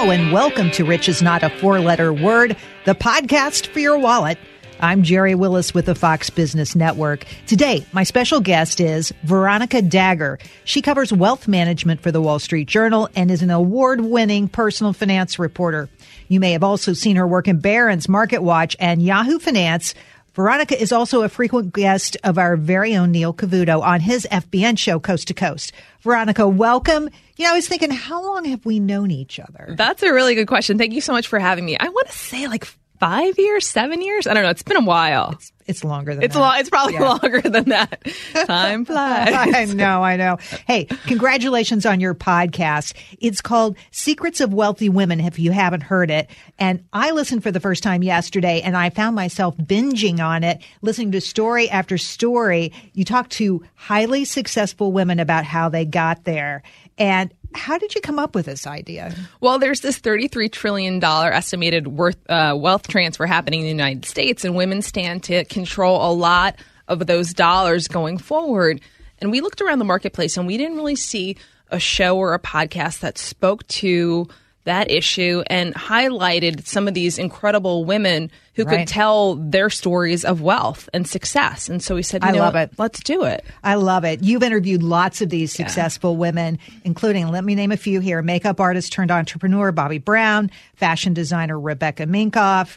And welcome to Rich is Not a Four Letter Word, the podcast for your wallet. I'm Gerri Willis with the Fox Business Network. Today, my special guest is Veronica Dagher. She covers wealth management for the Wall Street Journal and is an award winning personal finance reporter. You may have also seen her work in Barron's, Market Watch, and Yahoo Finance. Veronica is also a frequent guest of our very own Neil Cavuto on his FBN show, Coast to Coast. Veronica, welcome. You know, I was thinking, how long have we known each other? That's a really good question. Thank you so much for having me. I want to say like five years, seven years. I don't know. It's been a while. It's, it's longer than it's that. long. It's probably Yeah. longer than that. Time flies. I know, I know. Hey, congratulations on your podcast. It's called Secrets of Wealthy Women, if you haven't heard it. And I listened for the first time yesterday and I found myself binging on it, listening to story after story. You talk to highly successful women about how they got there. And how did you come up with this idea? Well, there's this $33 trillion estimated worth uh, wealth transfer happening in the United States, and women stand to control a lot of those dollars going forward. And we looked around the marketplace and we didn't really see a show or a podcast that spoke to that issue and highlighted some of these incredible women who Right. could tell their stories of wealth and success. And so we said, you I know love what? it. Let's do it. I love it. You've interviewed lots of these successful women, including, let me name a few here makeup artist turned entrepreneur Bobbi Brown, fashion designer Rebecca Minkoff.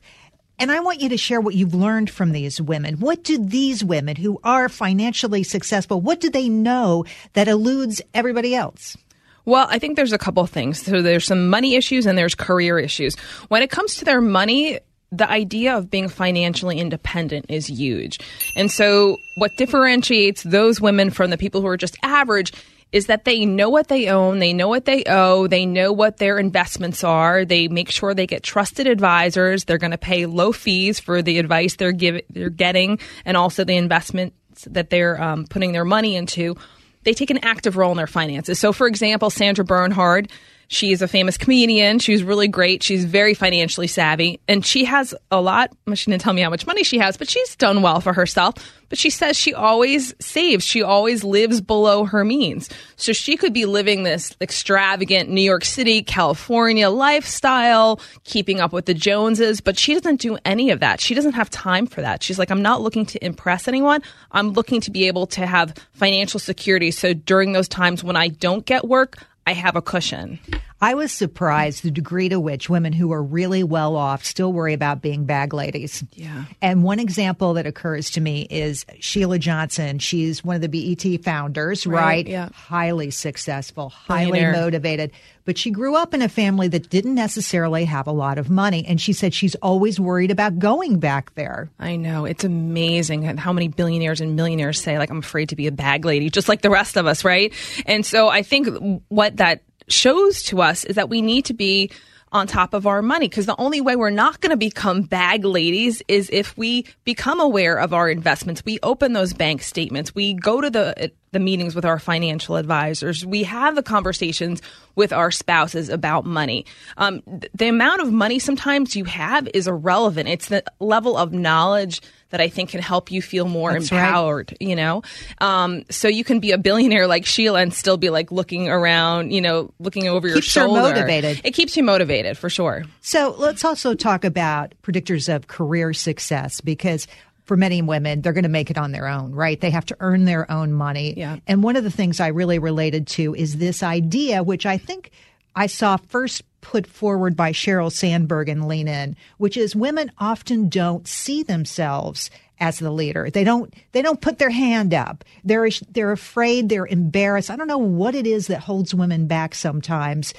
And I want you to share what you've learned from these women. What do these women who are financially successful, what do they know that eludes everybody else? Well, I think there's a couple things. So there's some money issues and there's career issues. When it comes to their money, the idea of being financially independent is huge. And so what differentiates those women from the people who are just average is that they know what they own, they know what they owe, they know what their investments are, they make sure they get trusted advisors, they're going to pay low fees for the advice they're giving they're getting and also the investments that they're um, putting their money into they take an active role in their finances. So, for example, Sandra Bernhard, she is a famous comedian. She's really great. She's very financially savvy, and she has a lot. She didn't tell me how much money she has, but she's done well for herself. But she says she always saves. She always lives below her means. So she could be living this extravagant New York City, California lifestyle, keeping up with the Joneses, but she doesn't do any of that. She doesn't have time for that. She's like, I'm not looking to impress anyone. I'm looking to be able to have financial security. So during those times when I don't get work, I have a cushion. I was surprised the degree to which women who are really well off still worry about being bag ladies. Yeah. And one example that occurs to me is Sheila Johnson. She's one of the BET founders, right? Right, yeah. Highly successful, highly motivated. But she grew up in a family that didn't necessarily have a lot of money. And she said she's always worried about going back there. I know. It's amazing how many billionaires and millionaires say, like, I'm afraid to be a bag lady, just like the rest of us, right? And so I think what that shows to us is that we need to be on top of our money because the only way we're not going to become bag ladies is if we become aware of our investments. We open those bank statements. We go to the the meetings with our financial advisors. We have the conversations with our spouses about money. Um, th- the amount of money sometimes you have is irrelevant. It's the level of knowledge that I think can help you feel more That's right. empowered, you know? Um, so you can be a billionaire like Sheila and still be like looking around, you know, looking over your Keeps her shoulder. motivated. It keeps you motivated for sure. So let's also talk about predictors of career success because for many women, they're going to make it on their own, right? They have to earn their own money. Yeah. And one of the things I really related to is this idea, which I think I saw first put forward by Sheryl Sandberg and Lean In, which is women often don't see themselves as the leader. They don't they don't put their hand up. They're they're afraid, they're embarrassed. I don't know what it is that holds women back sometimes,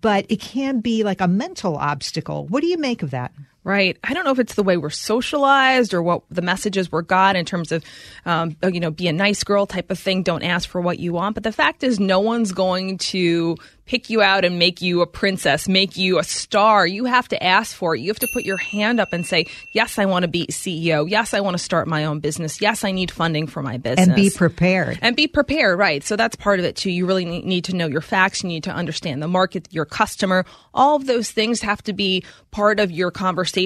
but it can be like a mental obstacle. What do you make of that? Right. I don't know if it's the way we're socialized or what the messages were got in terms of, um, you know, be a nice girl type of thing. Don't ask for what you want. But the fact is, no one's going to pick you out and make you a princess, make you a star. You have to ask for it. You have to put your hand up and say, yes, I want to be CEO. Yes, I want to start my own business. Yes, I need funding for my business. And be prepared. And be prepared, right. So that's part of it too. You really need to know your facts. You need to understand the market, your customer. All of those things have to be part of your conversation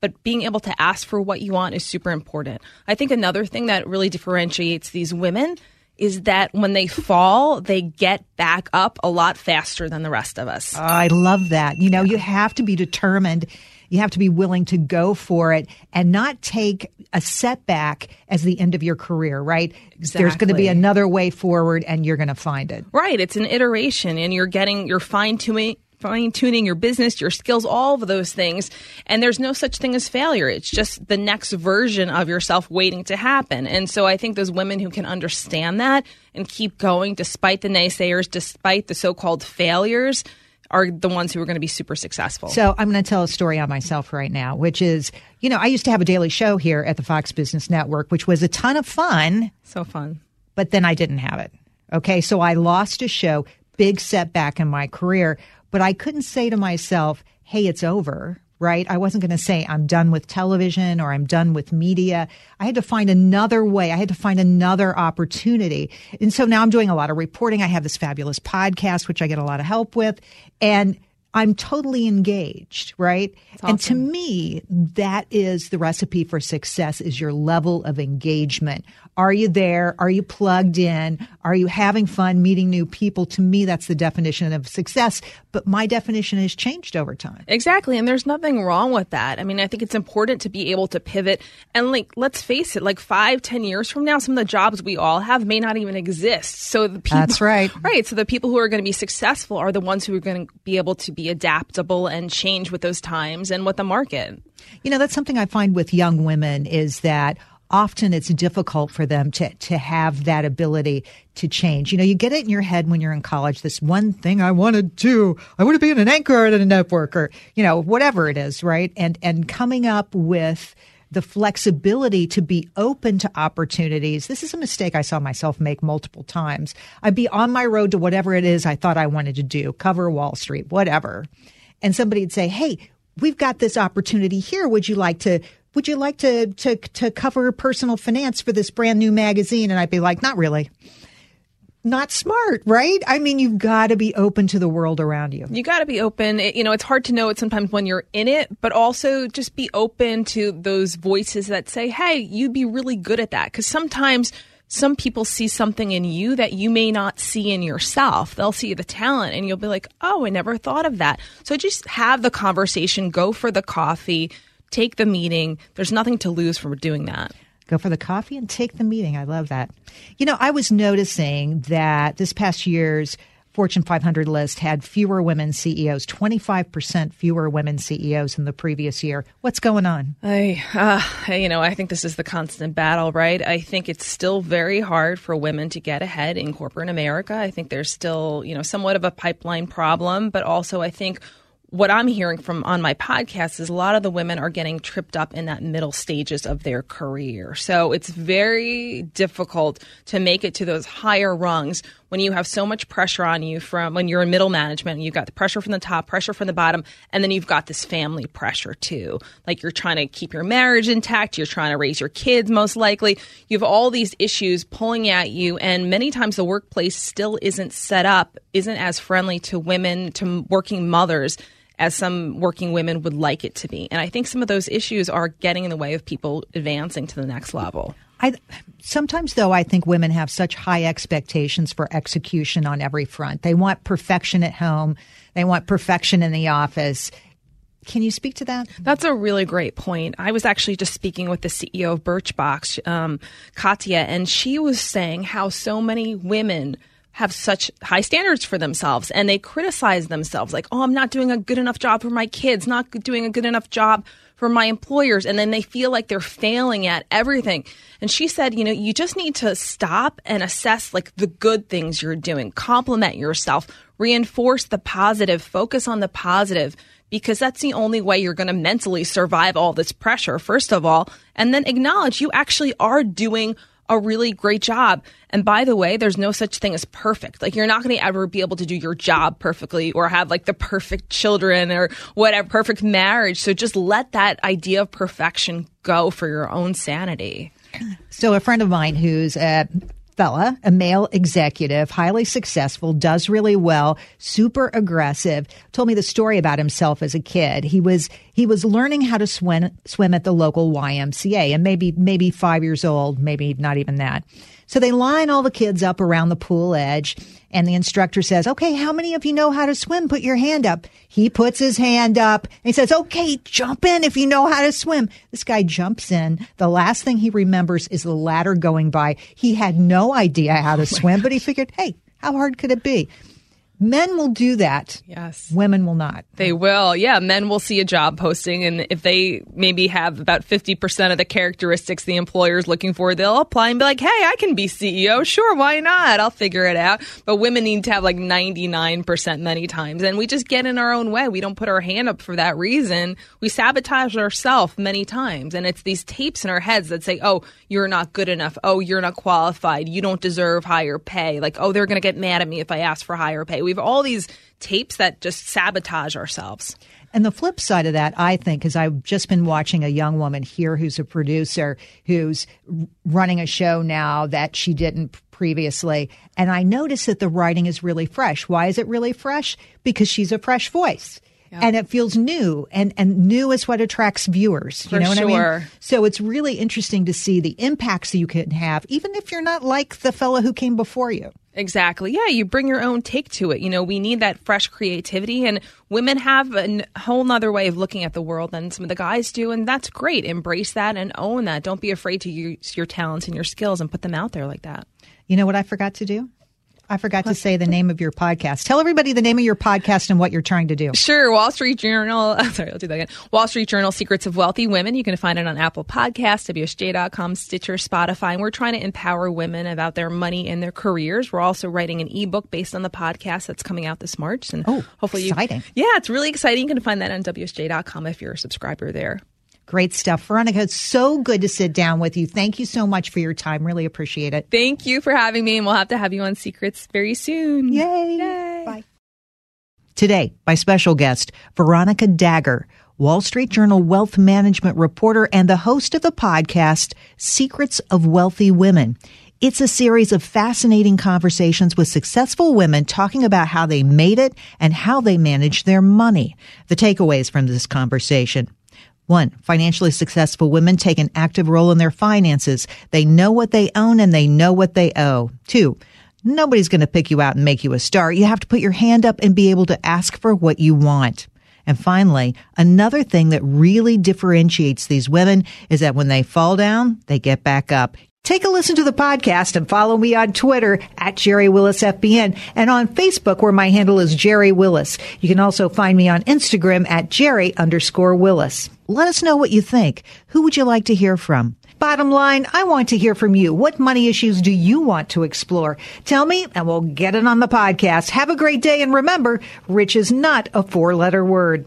but being able to ask for what you want is super important. I think another thing that really differentiates these women is that when they fall, they get back up a lot faster than the rest of us. Oh, I love that. You know, you have to be determined. You have to be willing to go for it and not take a setback as the end of your career, right? Exactly. There's going to be another way forward and you're going to find it. Right. It's an iteration and you're getting, you're fine tuning fine tuning your business, your skills, all of those things. And there's no such thing as failure. It's just the next version of yourself waiting to happen. And so I think those women who can understand that and keep going despite the naysayers, despite the so called failures, are the ones who are going to be super successful. So I'm going to tell a story on myself right now, which is, you know, I used to have a daily show here at the Fox Business Network, which was a ton of fun. So fun. But then I didn't have it. Okay. So I lost a show, big setback in my career. But I couldn't say to myself, hey, it's over, right? I wasn't going to say I'm done with television or I'm done with media. I had to find another way. I had to find another opportunity. And so now I'm doing a lot of reporting. I have this fabulous podcast, which I get a lot of help with. And I'm totally engaged, right? Awesome. And to me, that is the recipe for success is your level of engagement. Are you there? Are you plugged in? Are you having fun meeting new people? To me, that's the definition of success. But my definition has changed over time. Exactly. And there's nothing wrong with that. I mean, I think it's important to be able to pivot. And like, let's face it, like five, ten years from now, some of the jobs we all have may not even exist. So the people, that's right. Right. So the people who are going to be successful are the ones who are going to be able to be adaptable and change with those times and with the market. You know, that's something I find with young women is that often it's difficult for them to, to have that ability to change. You know, you get it in your head when you're in college, this one thing I want to do. I want to be an anchor at a network or, you know, whatever it is, right? And, and coming up with the flexibility to be open to opportunities. This is a mistake I saw myself make multiple times. I'd be on my road to whatever it is I thought I wanted to do, cover Wall Street, whatever. And somebody would say, Hey, we've got this opportunity here. Would you like to would you like to to to cover personal finance for this brand new magazine? And I'd be like, not really. Not smart, right? I mean, you've got to be open to the world around you. You got to be open. It, you know, it's hard to know it sometimes when you're in it, but also just be open to those voices that say, "Hey, you'd be really good at that." Because sometimes some people see something in you that you may not see in yourself. They'll see the talent and you'll be like, oh, I never thought of that. So just have the conversation, go for the coffee, take the meeting. There's nothing to lose from doing that. Go for the coffee and take the meeting. I love that. You know, I was noticing that this past year's Fortune 500 list had fewer women CEOs, 25% fewer women CEOs than the previous year. What's going on? I, uh, you know, I think this is the constant battle, right? I think it's still very hard for women to get ahead in corporate America. I think there's still, you know, somewhat of a pipeline problem, but also I think what I'm hearing from on my podcast is a lot of the women are getting tripped up in that middle stages of their career. So it's very difficult to make it to those higher rungs when you have so much pressure on you from when you're in middle management. You've got the pressure from the top, pressure from the bottom, and then you've got this family pressure too. Like you're trying to keep your marriage intact, you're trying to raise your kids most likely. You have all these issues pulling at you, and many times the workplace still isn't set up, isn't as friendly to women, to working mothers as some working women would like it to be. And I think some of those issues are getting in the way of people advancing to the next level. I sometimes though I think women have such high expectations for execution on every front. They want perfection at home. They want perfection in the office. Can you speak to that? That's a really great point. I was actually just speaking with the CEO of Birchbox, um, Katia, and she was saying how so many women have such high standards for themselves and they criticize themselves like, oh, I'm not doing a good enough job for my kids, not doing a good enough job for my employers. And then they feel like they're failing at everything. And she said, you know, you just need to stop and assess like the good things you're doing, compliment yourself, reinforce the positive, focus on the positive because that's the only way you're going to mentally survive all this pressure, first of all, and then acknowledge you actually are doing a really great job. And by the way, there's no such thing as perfect. Like you're not going to ever be able to do your job perfectly or have like the perfect children or whatever, perfect marriage. So just let that idea of perfection go for your own sanity. So a friend of mine who's a fella, a male executive, highly successful, does really well, super aggressive, told me the story about himself as a kid. He was he was learning how to swim swim at the local YMCA and maybe maybe 5 years old, maybe not even that. So they line all the kids up around the pool edge and the instructor says, okay, how many of you know how to swim? Put your hand up. He puts his hand up and he says, okay, jump in if you know how to swim. This guy jumps in. The last thing he remembers is the ladder going by. He had no idea how to oh swim, but he figured, hey, how hard could it be? Men will do that. Yes. Women will not. They will. Yeah. Men will see a job posting, and if they maybe have about 50% of the characteristics the employer is looking for, they'll apply and be like, hey, I can be CEO. Sure. Why not? I'll figure it out. But women need to have like 99% many times. And we just get in our own way. We don't put our hand up for that reason. We sabotage ourselves many times. And it's these tapes in our heads that say, oh, you're not good enough. Oh, you're not qualified. You don't deserve higher pay. Like, oh, they're going to get mad at me if I ask for higher pay. We have all these tapes that just sabotage ourselves. And the flip side of that, I think, is I've just been watching a young woman here who's a producer who's running a show now that she didn't previously. And I notice that the writing is really fresh. Why is it really fresh? Because she's a fresh voice. And it feels new, and, and new is what attracts viewers. You know what sure. I mean? So it's really interesting to see the impacts that you can have, even if you're not like the fellow who came before you. Exactly. Yeah, you bring your own take to it. You know, we need that fresh creativity, and women have a whole nother way of looking at the world than some of the guys do, and that's great. Embrace that and own that. Don't be afraid to use your talents and your skills and put them out there like that. You know what I forgot to do? I forgot to say the name of your podcast. Tell everybody the name of your podcast and what you're trying to do. Sure. Wall Street Journal. Sorry, I'll do that again. Wall Street Journal Secrets of Wealthy Women. You can find it on Apple Podcasts, WSJ.com, Stitcher, Spotify. And we're trying to empower women about their money and their careers. We're also writing an ebook based on the podcast that's coming out this March. And oh, hopefully exciting. You, yeah, it's really exciting. You can find that on WSJ.com if you're a subscriber there. Great stuff. Veronica, it's so good to sit down with you. Thank you so much for your time. Really appreciate it. Thank you for having me, and we'll have to have you on Secrets very soon. Yay. Yay. Bye. Today, my special guest, Veronica Dagher, Wall Street Journal wealth management reporter and the host of the podcast, Secrets of Wealthy Women. It's a series of fascinating conversations with successful women talking about how they made it and how they manage their money. The takeaways from this conversation. One, financially successful women take an active role in their finances. They know what they own and they know what they owe. Two, nobody's going to pick you out and make you a star. You have to put your hand up and be able to ask for what you want. And finally, another thing that really differentiates these women is that when they fall down, they get back up. Take a listen to the podcast and follow me on Twitter at Gerri Willis FBN and on Facebook where my handle is Gerri Willis. You can also find me on Instagram at Gerri underscore Willis. Let us know what you think. Who would you like to hear from? Bottom line, I want to hear from you. What money issues do you want to explore? Tell me and we'll get it on the podcast. Have a great day and remember, rich is not a four letter word